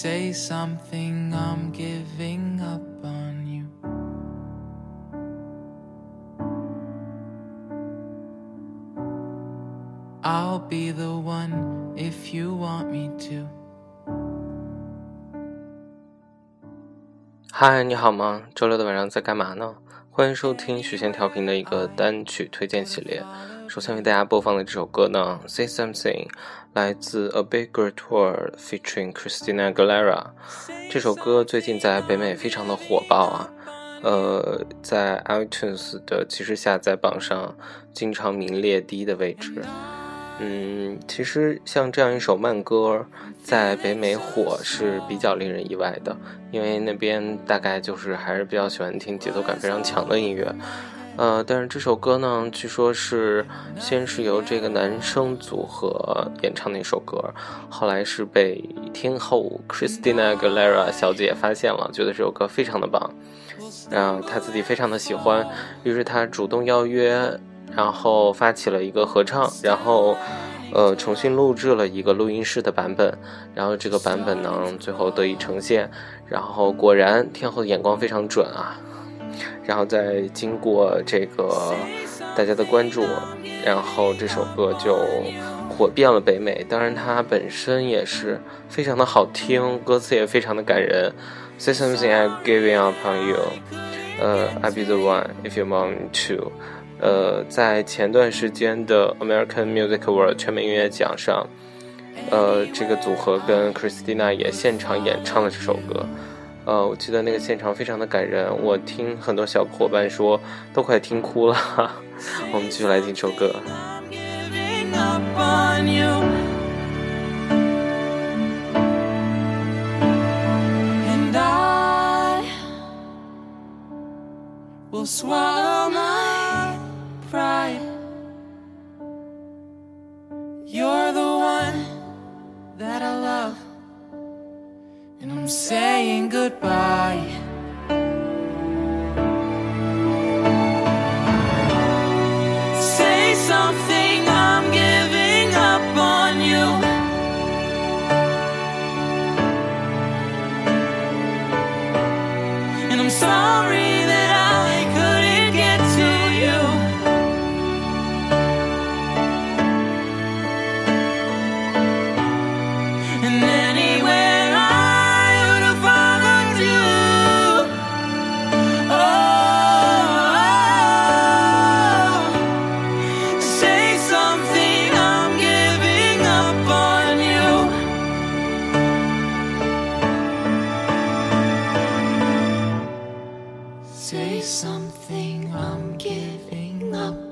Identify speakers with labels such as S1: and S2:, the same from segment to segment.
S1: Say something, I'm giving up on you. I'll be the one if you want me to.
S2: 嗨，你好吗？周六的晚上在干嘛呢？欢迎收听许仙调频的一个单曲推荐系列。首先为大家播放的这首歌呢，《Say Something》，来自 A Bigger Tour featuring Christina Aguilera。这首歌最近在北美非常的火爆啊，呃，在 iTunes 的即时下载榜上经常名列第一的位置。嗯，其实像这样一首慢歌，在北美火是比较令人意外的，因为那边大概就是还是比较喜欢听节奏感非常强的音乐。呃，但是这首歌呢，据说是先是由这个男生组合演唱的一首歌，后来是被天后 Christina Aguilera 小姐发现了，觉得这首歌非常的棒，然后她自己非常的喜欢，于是她主动邀约。然后发起了一个合唱，然后，呃，重新录制了一个录音室的版本，然后这个版本呢，最后得以呈现，然后果然天后的眼光非常准啊，然后再经过这个大家的关注，然后这首歌就火遍了北美。当然，它本身也是非常的好听，歌词也非常的感人。Say something, I'm giving up on you. 呃，I'll be the one if you want to. 呃，在前段时间的 American Music Award 全美音乐奖上，呃，这个组合跟 Christina 也现场演唱了这首歌。呃，我记得那个现场非常的感人，我听很多小伙伴说都快听哭了。我们继续来听这首歌。
S1: pride. say something, I'm giving up.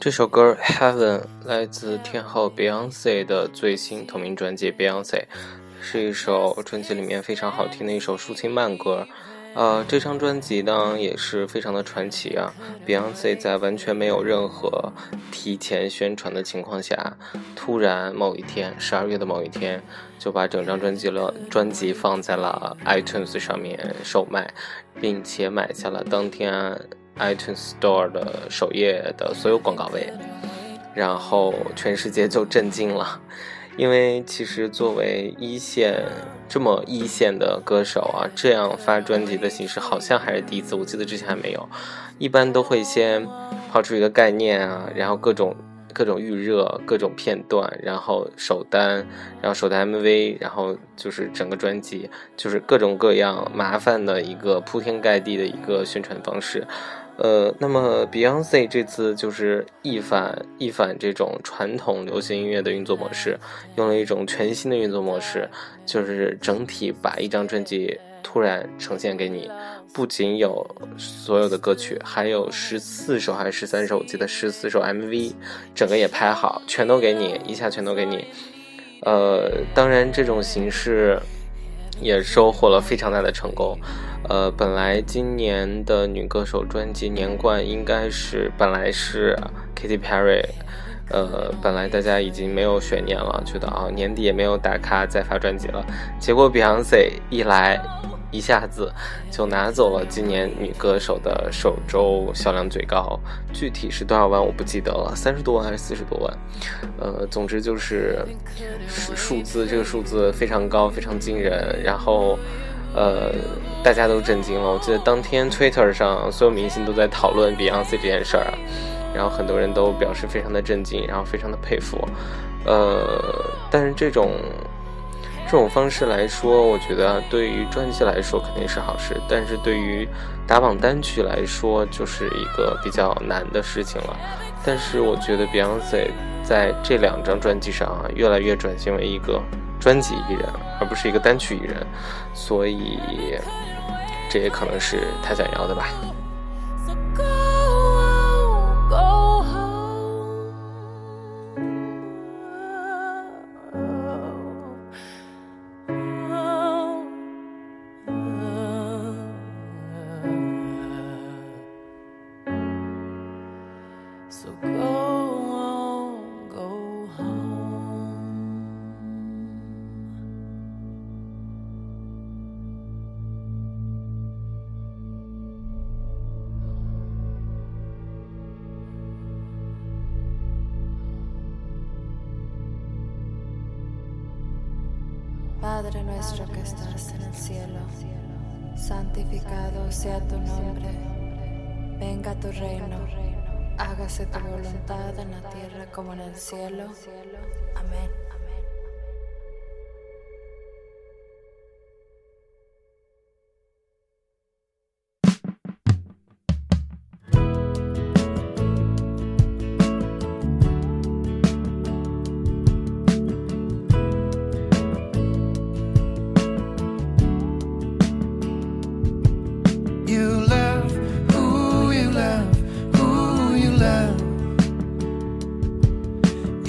S2: 这首歌《Heaven》来自天后 Beyonce 的最新同名专辑《Beyonce》，是一首专辑里面非常好听的一首抒情慢歌。呃，这张专辑呢也是非常的传奇啊。Beyonce 在完全没有任何提前宣传的情况下，突然某一天，十二月的某一天，就把整张专辑了专辑放在了 iTunes 上面售卖，并且买下了当天。iTunes Store 的首页的所有广告位，然后全世界就震惊了，因为其实作为一线这么一线的歌手啊，这样发专辑的形式好像还是第一次，我记得之前还没有，一般都会先抛出一个概念啊，然后各种。各种预热，各种片段，然后首单，然后首单 MV，然后就是整个专辑，就是各种各样麻烦的一个铺天盖地的一个宣传方式。呃，那么 Beyonce 这次就是一反一反这种传统流行音乐的运作模式，用了一种全新的运作模式，就是整体把一张专辑突然呈现给你，不仅有所有的歌曲，还有十四首还是十三首，我记得十四首 MV，整个也拍好，全都给你，一下全都给你。呃，当然这种形式也收获了非常大的成功。呃，本来今年的女歌手专辑年冠应该是本来是 Katy Perry。呃，本来大家已经没有悬念了，觉得啊年底也没有打卡再发专辑了。结果 Beyonce 一来，一下子就拿走了今年女歌手的首周销量最高，具体是多少万我不记得了，三十多万还是四十多万？呃，总之就是数数字，这个数字非常高，非常惊人。然后，呃，大家都震惊了。我记得当天 Twitter 上所有明星都在讨论 Beyonce 这件事儿啊。然后很多人都表示非常的震惊，然后非常的佩服，呃，但是这种这种方式来说，我觉得对于专辑来说肯定是好事，但是对于打榜单曲来说，就是一个比较难的事情了。但是我觉得 Beyonce 在这两张专辑上啊，越来越转型为一个专辑艺人，而不是一个单曲艺人，所以这也可能是他想要的吧。
S3: Padre nuestro que estás en el cielo, santificado sea tu nombre, venga tu reino, hágase tu voluntad en la tierra como en el cielo. Amén.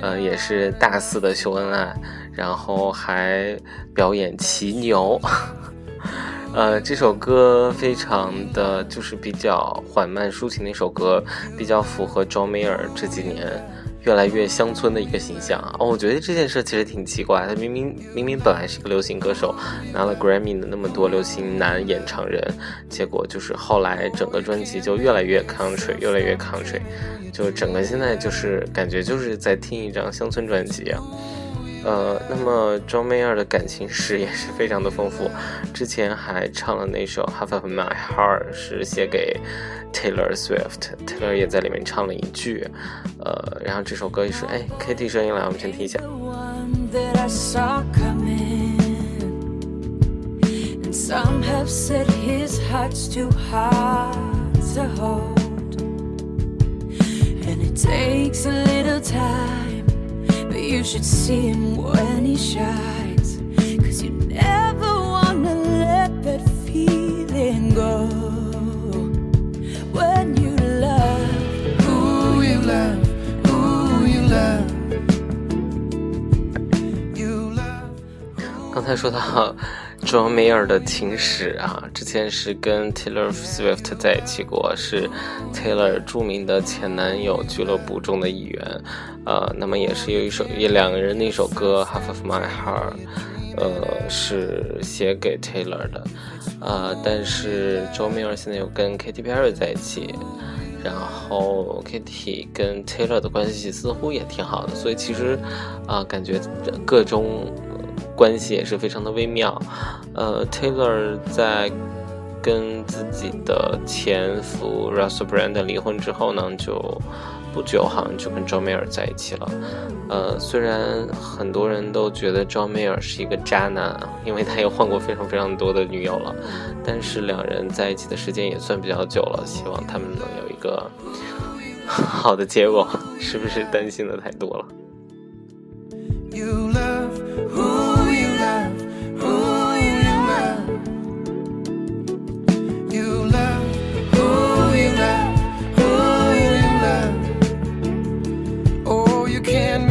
S2: 呃也是大肆的秀恩爱，然后还表演骑牛。呃，这首歌非常的就是比较缓慢抒情的一首歌，比较符合 John Mayer 这几年越来越乡村的一个形象哦。我觉得这件事其实挺奇怪，他明明明明本来是个流行歌手，拿了 Grammy 的那么多流行男演唱人，结果就是后来整个专辑就越来越 country，越来越 country，就整个现在就是感觉就是在听一张乡村专辑啊。呃，那么 John Mayer 的感情史也是非常的丰富，之前还唱了那首 Half of My Heart 是写给 Taylor Swift，Taylor 也在里面唱了一句，呃，然后这首歌也是，哎，Kitty 声音来，我们先听一下。you should see him when he shines. Cause you never wanna let that feeling go. When you love who you love, who you love. You love. 刚才说到 John Mayer 的情史啊，之前是跟 Taylor Swift 在一起过，是 Taylor 著名的前男友俱乐部中的一员。呃，那么也是有一首，一两个人的一首歌《Half of My Heart》，呃，是写给 Taylor 的，呃，但是 Joe Miller 现在又跟 Katy Perry 在一起，然后 Katy 跟 Taylor 的关系似乎也挺好的，所以其实啊，感觉各种关系也是非常的微妙。呃，Taylor 在跟自己的前夫 Russell Brand 离婚之后呢，就不久好像就跟 John Mayer 在一起了。呃，虽然很多人都觉得 John Mayer 是一个渣男，因为他也换过非常非常多的女友了，但是两人在一起的时间也算比较久了，希望他们能有一个好的结果。是不是担心的太多了？
S1: can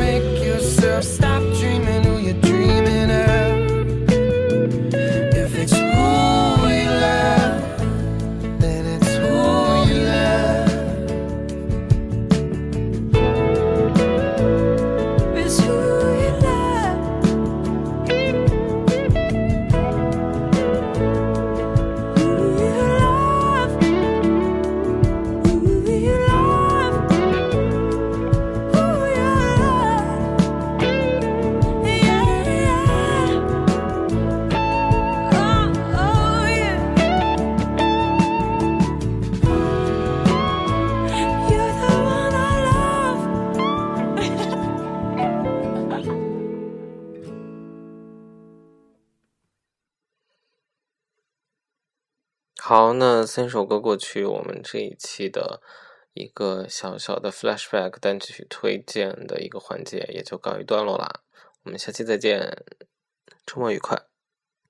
S2: 好，那三首歌过去，我们这一期的一个小小的 flashback 单曲推荐的一个环节也就告一段落啦。我们下期再见，周末愉快。